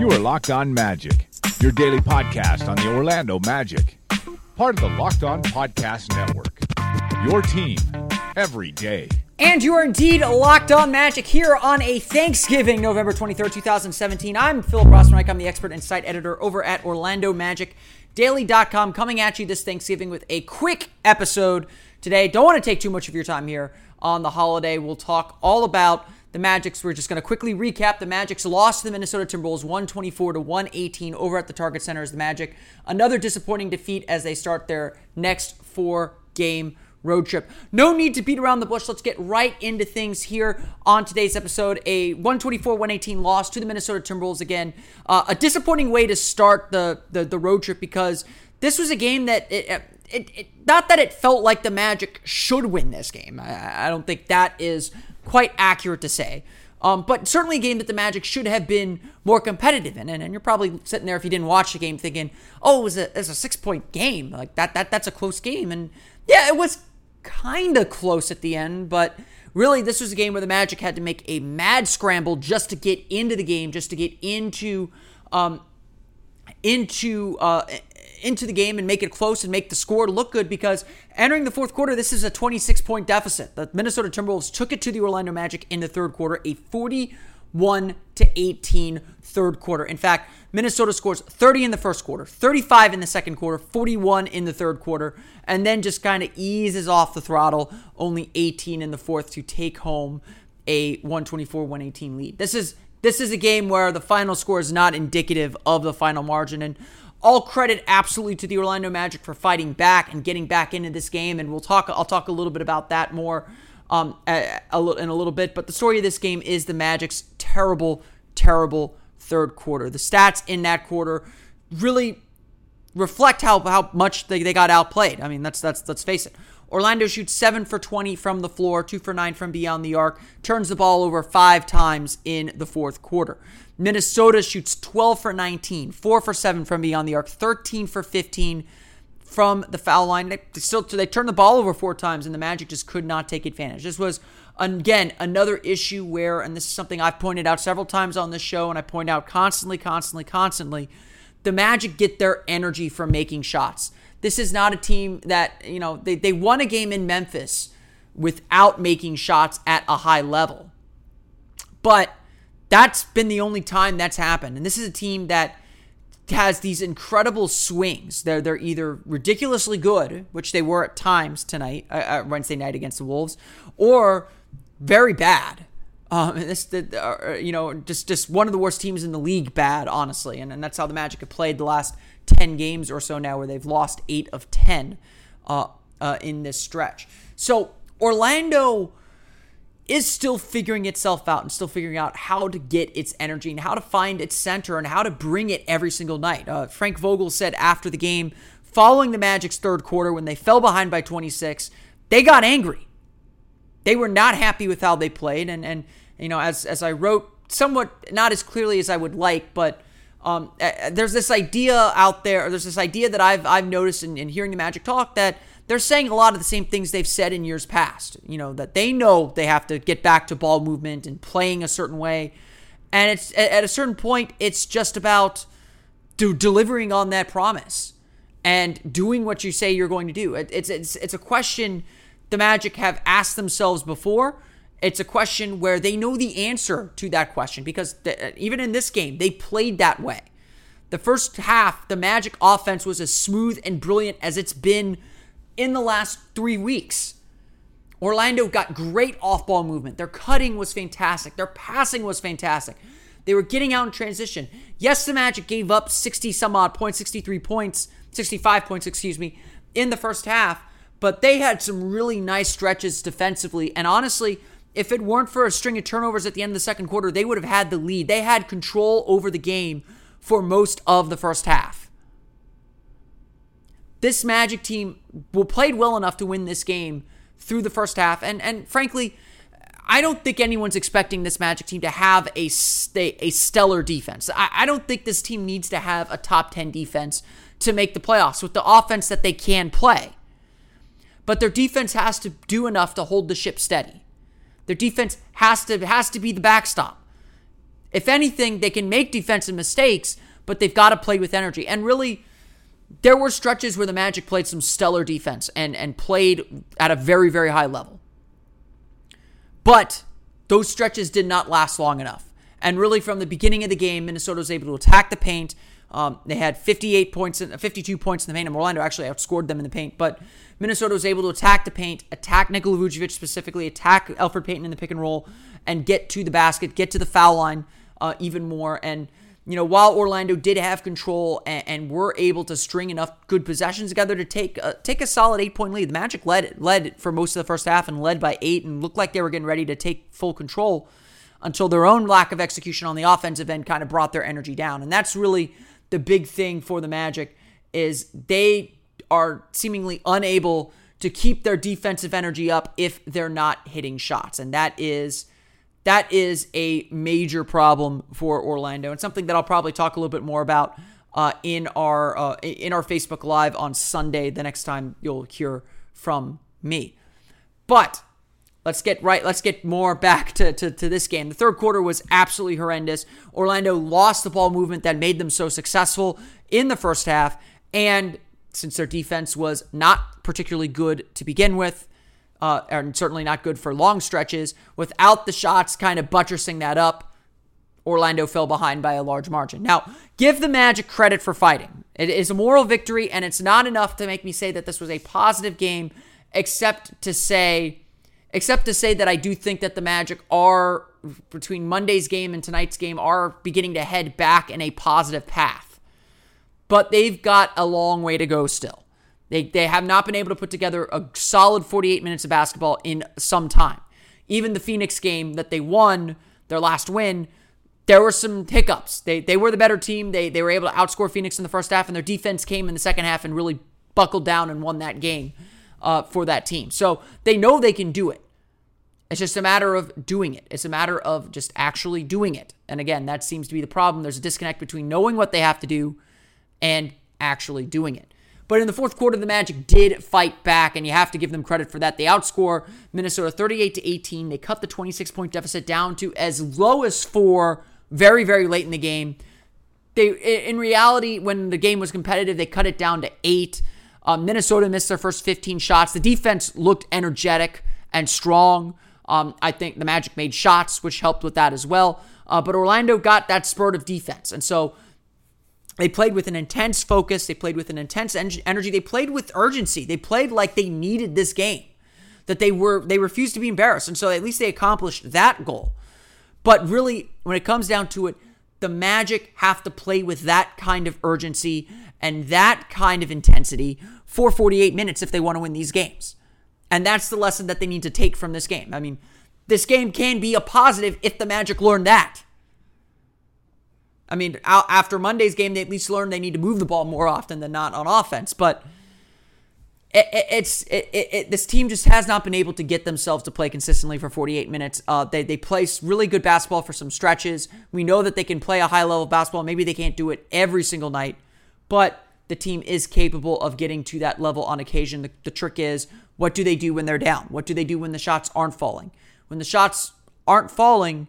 You are Locked On Magic, your daily podcast on the Orlando Magic, part of the Locked On Podcast Network. Your team every day. And you are indeed locked on magic here on a Thanksgiving, November 23rd, 2017. I'm Philip Rossman. I'm the expert and site editor over at OrlandoMagicDaily.com, coming at you this Thanksgiving with a quick episode today. Don't want to take too much of your time here on the holiday. We'll talk all about the Magic's. We're just going to quickly recap the Magic's loss to the Minnesota Timberwolves 124 to 118 over at the Target Center as the Magic. Another disappointing defeat as they start their next four game road trip. No need to beat around the bush. Let's get right into things here on today's episode. A 124-118 loss to the Minnesota Timberwolves again. Uh, a disappointing way to start the, the, the road trip because this was a game that it, it, it, not that it felt like the Magic should win this game. I, I don't think that is quite accurate to say. Um, but certainly a game that the Magic should have been more competitive in. And, and you're probably sitting there if you didn't watch the game thinking, oh, it was a, it was a six point game. Like that, that, that's a close game. And yeah, it was kind of close at the end, but really this was a game where the Magic had to make a mad scramble just to get into the game, just to get into, um, into, uh, into the game and make it close and make the score look good because entering the fourth quarter, this is a 26 point deficit. The Minnesota Timberwolves took it to the Orlando Magic in the third quarter, a 41 to 18 third quarter. In fact, Minnesota scores 30 in the first quarter, 35 in the second quarter, 41 in the third quarter, and then just kind of eases off the throttle, only 18 in the fourth to take home a 124-118 lead. This is this is a game where the final score is not indicative of the final margin and all credit absolutely to the Orlando Magic for fighting back and getting back into this game. And we'll talk. I'll talk a little bit about that more um, a, a, in a little bit. But the story of this game is the Magic's terrible, terrible third quarter. The stats in that quarter really reflect how how much they, they got outplayed. I mean, that's that's let's face it. Orlando shoots 7 for 20 from the floor, 2 for 9 from beyond the arc, turns the ball over 5 times in the fourth quarter. Minnesota shoots 12 for 19, 4 for 7 from beyond the arc, 13 for 15 from the foul line. They still they turned the ball over four times, and the Magic just could not take advantage. This was again another issue where, and this is something I've pointed out several times on this show, and I point out constantly, constantly, constantly. The Magic get their energy from making shots. This is not a team that you know they they won a game in Memphis without making shots at a high level, but that's been the only time that's happened. And this is a team that has these incredible swings. They're they're either ridiculously good, which they were at times tonight, uh, uh Wednesday night against the Wolves, or very bad. Um, this, the, uh, you know, just just one of the worst teams in the league, bad, honestly, and, and that's how the Magic have played the last ten games or so now, where they've lost eight of ten uh, uh, in this stretch. So Orlando is still figuring itself out and still figuring out how to get its energy and how to find its center and how to bring it every single night. Uh, Frank Vogel said after the game, following the Magic's third quarter when they fell behind by 26, they got angry. They were not happy with how they played, and and you know as as I wrote somewhat not as clearly as I would like, but. Um, there's this idea out there, or there's this idea that I've I've noticed in, in hearing the Magic talk that they're saying a lot of the same things they've said in years past. You know, that they know they have to get back to ball movement and playing a certain way. And it's at a certain point, it's just about do, delivering on that promise and doing what you say you're going to do. It, it's, it's, it's a question the Magic have asked themselves before. It's a question where they know the answer to that question because the, uh, even in this game, they played that way. The first half, the Magic offense was as smooth and brilliant as it's been in the last three weeks. Orlando got great off ball movement. Their cutting was fantastic. Their passing was fantastic. They were getting out in transition. Yes, the Magic gave up 60 some odd points, 63 points, 65 points, excuse me, in the first half, but they had some really nice stretches defensively. And honestly, if it weren't for a string of turnovers at the end of the second quarter, they would have had the lead. They had control over the game for most of the first half. This Magic team played well enough to win this game through the first half, and and frankly, I don't think anyone's expecting this Magic team to have a a stellar defense. I, I don't think this team needs to have a top ten defense to make the playoffs with the offense that they can play. But their defense has to do enough to hold the ship steady. Their defense has to has to be the backstop. If anything, they can make defensive mistakes, but they've got to play with energy. And really, there were stretches where the Magic played some stellar defense and, and played at a very, very high level. But those stretches did not last long enough. And really, from the beginning of the game, Minnesota was able to attack the paint. Um, they had 58 points, in, 52 points in the paint, and Orlando actually outscored them in the paint. But Minnesota was able to attack the paint, attack Nikola Vucevic specifically, attack Elfrid Payton in the pick and roll, and get to the basket, get to the foul line uh, even more. And you know, while Orlando did have control and, and were able to string enough good possessions together to take a, take a solid eight point lead, the Magic led led for most of the first half and led by eight and looked like they were getting ready to take full control until their own lack of execution on the offensive end kind of brought their energy down. And that's really the big thing for the Magic is they are seemingly unable to keep their defensive energy up if they're not hitting shots. And that is that is a major problem for Orlando and something that I'll probably talk a little bit more about uh, in our uh, in our Facebook Live on Sunday. The next time you'll hear from me, but let's get right. Let's get more back to, to, to this game. The third quarter was absolutely horrendous. Orlando lost the ball movement that made them so successful in the first half, and since their defense was not particularly good to begin with, uh, and certainly not good for long stretches. Without the shots kind of buttressing that up, Orlando fell behind by a large margin. Now, give the Magic credit for fighting. It is a moral victory, and it's not enough to make me say that this was a positive game, except to say, except to say that I do think that the Magic are between Monday's game and tonight's game are beginning to head back in a positive path. But they've got a long way to go still. They, they have not been able to put together a solid 48 minutes of basketball in some time. Even the Phoenix game that they won, their last win, there were some hiccups. They, they were the better team. They, they were able to outscore Phoenix in the first half, and their defense came in the second half and really buckled down and won that game uh, for that team. So they know they can do it. It's just a matter of doing it. It's a matter of just actually doing it. And again, that seems to be the problem. There's a disconnect between knowing what they have to do and actually doing it. But in the fourth quarter, the Magic did fight back, and you have to give them credit for that. They outscore Minnesota 38 to 18. They cut the 26 point deficit down to as low as four very, very late in the game. They, in reality, when the game was competitive, they cut it down to eight. Um, Minnesota missed their first 15 shots. The defense looked energetic and strong. Um, I think the Magic made shots, which helped with that as well. Uh, but Orlando got that spurt of defense. And so they played with an intense focus. They played with an intense energy. They played with urgency. They played like they needed this game. That they were they refused to be embarrassed, and so at least they accomplished that goal. But really, when it comes down to it, the Magic have to play with that kind of urgency and that kind of intensity for 48 minutes if they want to win these games. And that's the lesson that they need to take from this game. I mean, this game can be a positive if the Magic learn that. I mean, after Monday's game, they at least learned they need to move the ball more often than not on offense. But it, it, it's it, this team just has not been able to get themselves to play consistently for 48 minutes. Uh, they they play really good basketball for some stretches. We know that they can play a high level basketball. Maybe they can't do it every single night, but the team is capable of getting to that level on occasion. The, the trick is, what do they do when they're down? What do they do when the shots aren't falling? When the shots aren't falling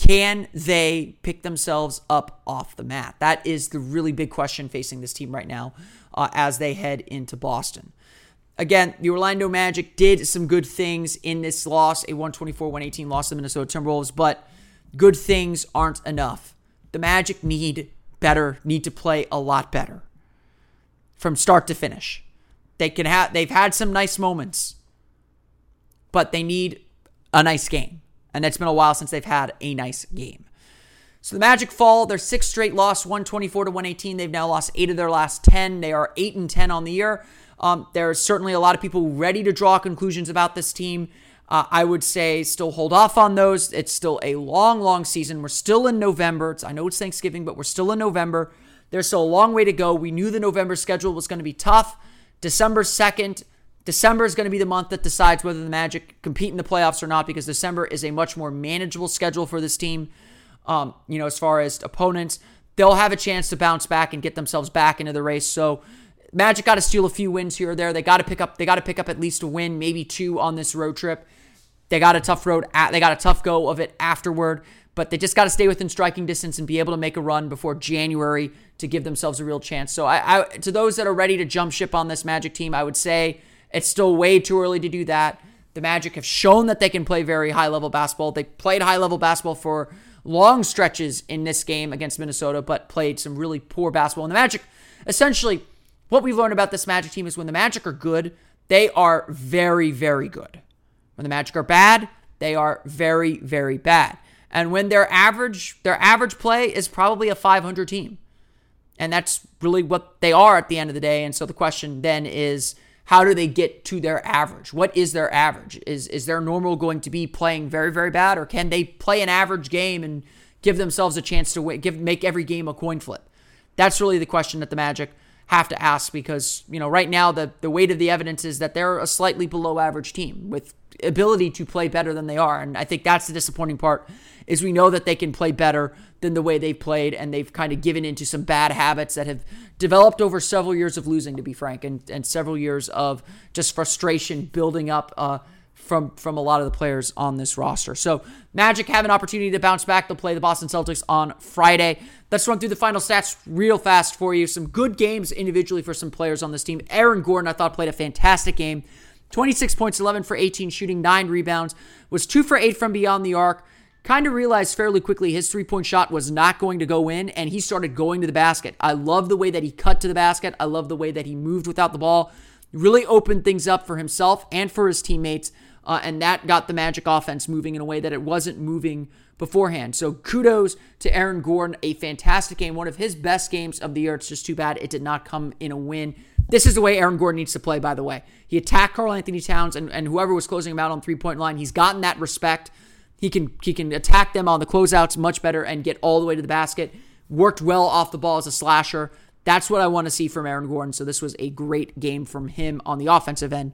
can they pick themselves up off the mat? That is the really big question facing this team right now uh, as they head into Boston. Again, the Orlando Magic did some good things in this loss, a 124 118 loss to the Minnesota Timberwolves, but good things aren't enough. The Magic need better, need to play a lot better from start to finish. They can have they've had some nice moments, but they need a nice game. And it's been a while since they've had a nice game. So the Magic fall, their sixth straight loss, 124 to 118. They've now lost eight of their last 10. They are 8 and 10 on the year. Um, there's certainly a lot of people ready to draw conclusions about this team. Uh, I would say still hold off on those. It's still a long, long season. We're still in November. It's, I know it's Thanksgiving, but we're still in November. There's still a long way to go. We knew the November schedule was going to be tough. December 2nd, December is going to be the month that decides whether the Magic compete in the playoffs or not because December is a much more manageable schedule for this team. Um, you know, as far as opponents, they'll have a chance to bounce back and get themselves back into the race. So Magic got to steal a few wins here or there. They got to pick up. They got to pick up at least a win, maybe two on this road trip. They got a tough road. At, they got a tough go of it afterward, but they just got to stay within striking distance and be able to make a run before January to give themselves a real chance. So, I, I to those that are ready to jump ship on this Magic team, I would say it's still way too early to do that. The Magic have shown that they can play very high level basketball. They played high level basketball for long stretches in this game against Minnesota, but played some really poor basketball. And the Magic, essentially, what we've learned about this Magic team is when the Magic are good, they are very, very good. When the Magic are bad, they are very, very bad. And when their average their average play is probably a 500 team. And that's really what they are at the end of the day. And so the question then is how do they get to their average? What is their average? Is is their normal going to be playing very very bad or can they play an average game and give themselves a chance to win, give make every game a coin flip? That's really the question that the Magic have to ask because, you know, right now the the weight of the evidence is that they're a slightly below average team with ability to play better than they are. And I think that's the disappointing part is we know that they can play better than the way they've played and they've kind of given into some bad habits that have developed over several years of losing to be frank and, and several years of just frustration building up uh, from from a lot of the players on this roster. So Magic have an opportunity to bounce back. They'll play the Boston Celtics on Friday. Let's run through the final stats real fast for you. Some good games individually for some players on this team. Aaron Gordon, I thought played a fantastic game. 26 points, 11 for 18 shooting, 9 rebounds, was 2 for 8 from beyond the arc. Kind of realized fairly quickly his three point shot was not going to go in, and he started going to the basket. I love the way that he cut to the basket. I love the way that he moved without the ball. Really opened things up for himself and for his teammates, uh, and that got the Magic offense moving in a way that it wasn't moving beforehand. So kudos to Aaron Gordon, a fantastic game, one of his best games of the year. It's just too bad it did not come in a win. This is the way Aaron Gordon needs to play, by the way. He attacked Karl-Anthony Towns and, and whoever was closing him out on three point line. He's gotten that respect. He can he can attack them on the closeouts much better and get all the way to the basket. Worked well off the ball as a slasher. That's what I want to see from Aaron Gordon. So this was a great game from him on the offensive end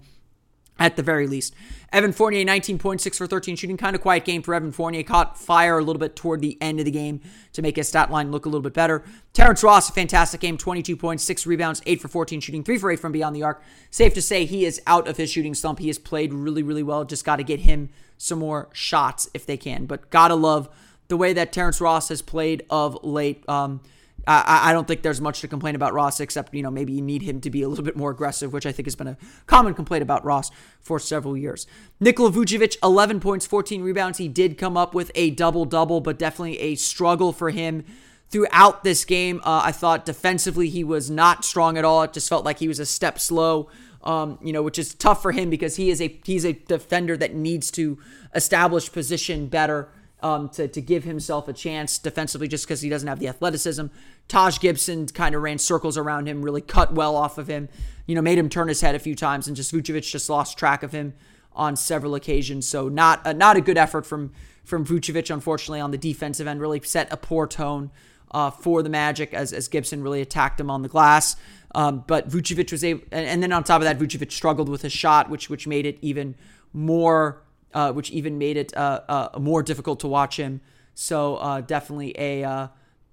at the very least. Evan Fournier, 19.6 for 13 shooting. Kind of quiet game for Evan Fournier. Caught fire a little bit toward the end of the game to make his stat line look a little bit better. Terrence Ross, a fantastic game. 22 points, 6 rebounds, 8 for 14 shooting, 3 for 8 from beyond the arc. Safe to say he is out of his shooting slump. He has played really, really well. Just got to get him some more shots if they can. But gotta love the way that Terrence Ross has played of late. Um, I, I don't think there's much to complain about Ross, except, you know, maybe you need him to be a little bit more aggressive, which I think has been a common complaint about Ross for several years. Nikola Vucevic, 11 points, 14 rebounds. He did come up with a double double, but definitely a struggle for him throughout this game. Uh, I thought defensively he was not strong at all. It just felt like he was a step slow. Um, you know, which is tough for him because he is a he's a defender that needs to establish position better um, to, to give himself a chance defensively just because he doesn't have the athleticism. Taj Gibson kind of ran circles around him, really cut well off of him, you know, made him turn his head a few times, and just Vucevic just lost track of him on several occasions. So not a, not a good effort from from Vucevic, unfortunately, on the defensive end. Really set a poor tone uh, for the Magic as, as Gibson really attacked him on the glass. Um, but Vucevic was able, and then on top of that, Vucevic struggled with his shot, which which made it even more uh, which even made it uh, uh, more difficult to watch him. So uh, definitely a uh,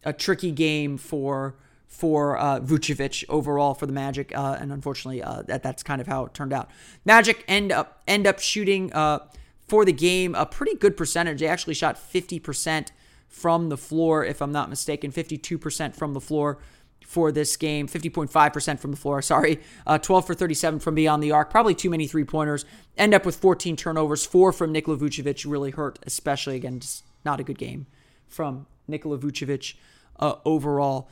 a tricky game for for uh, Vucevic overall for the Magic, and unfortunately that that's kind of how it turned out. Magic end up end up shooting for the game a pretty good percentage. They actually shot fifty percent from the floor, if I'm not mistaken, fifty two percent from the floor for this game. 50.5% from the floor, sorry. Uh, 12 for 37 from beyond the arc. Probably too many three pointers. End up with 14 turnovers. Four from Nikola Vucevic really hurt, especially again, just not a good game from Nikola Vucevic uh, overall.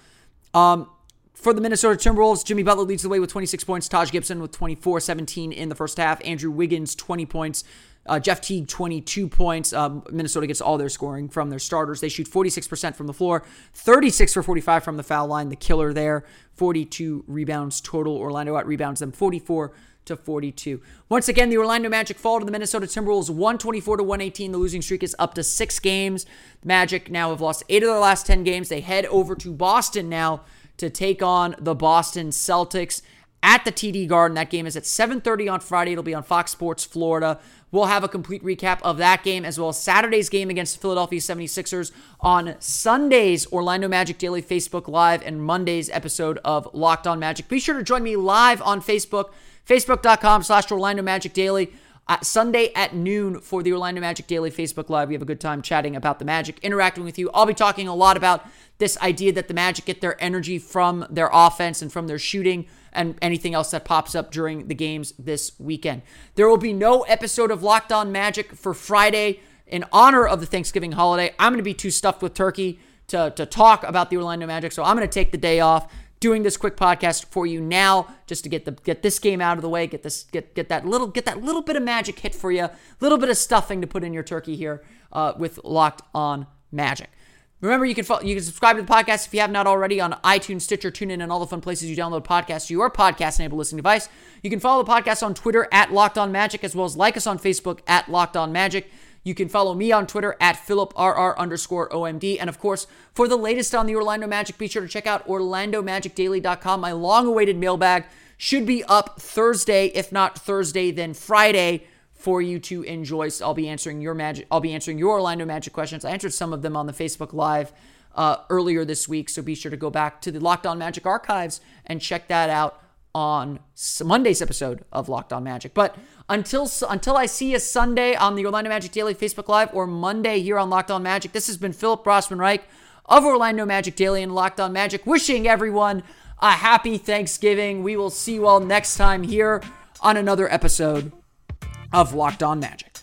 Um, for the Minnesota Timberwolves, Jimmy Butler leads the way with 26 points. Taj Gibson with 24 17 in the first half. Andrew Wiggins, 20 points. Uh, Jeff Teague, 22 points. Um, Minnesota gets all their scoring from their starters. They shoot 46% from the floor, 36 for 45 from the foul line. The killer there, 42 rebounds total. Orlando out rebounds them 44 to 42. Once again, the Orlando Magic fall to the Minnesota Timberwolves 124 to 118. The losing streak is up to six games. Magic now have lost eight of their last 10 games. They head over to Boston now to take on the Boston Celtics at the TD Garden. That game is at 7:30 on Friday. It'll be on Fox Sports Florida. We'll have a complete recap of that game as well as Saturday's game against the Philadelphia 76ers on Sunday's Orlando Magic Daily Facebook Live and Monday's episode of Locked On Magic. Be sure to join me live on Facebook, facebook.com slash Orlando Magic Daily. Uh, Sunday at noon for the Orlando Magic Daily Facebook Live. We have a good time chatting about the Magic, interacting with you. I'll be talking a lot about this idea that the Magic get their energy from their offense and from their shooting and anything else that pops up during the games this weekend. There will be no episode of Locked On Magic for Friday in honor of the Thanksgiving holiday. I'm going to be too stuffed with turkey to, to talk about the Orlando Magic, so I'm going to take the day off. Doing this quick podcast for you now, just to get the get this game out of the way, get this get get that little get that little bit of magic hit for you, little bit of stuffing to put in your turkey here uh, with Locked On Magic. Remember, you can follow, you can subscribe to the podcast if you have not already on iTunes, Stitcher, TuneIn, and all the fun places you download podcasts to your podcast-enabled listening device. You can follow the podcast on Twitter at Locked On Magic, as well as like us on Facebook at Locked On Magic. You can follow me on Twitter at PhilipRR underscore OMD. And of course, for the latest on the Orlando Magic, be sure to check out OrlandoMagicDaily.com. My long-awaited mailbag should be up Thursday, if not Thursday, then Friday for you to enjoy. So I'll be answering your magic. I'll be answering your Orlando Magic questions. I answered some of them on the Facebook Live uh, earlier this week, so be sure to go back to the Locked On Magic archives and check that out on Monday's episode of Locked On Magic. But until until I see you Sunday on the Orlando Magic Daily Facebook Live or Monday here on Locked On Magic, this has been Philip Rossman Reich of Orlando Magic Daily and Locked On Magic, wishing everyone a happy Thanksgiving. We will see you all next time here on another episode of Locked On Magic.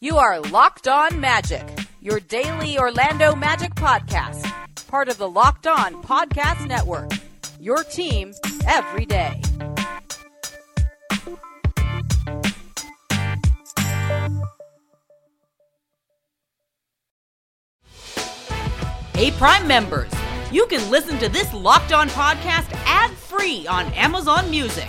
You are Locked On Magic, your daily Orlando Magic podcast, part of the Locked On Podcast Network. Your team every day. Hey, Prime members, you can listen to this Locked On podcast ad free on Amazon Music.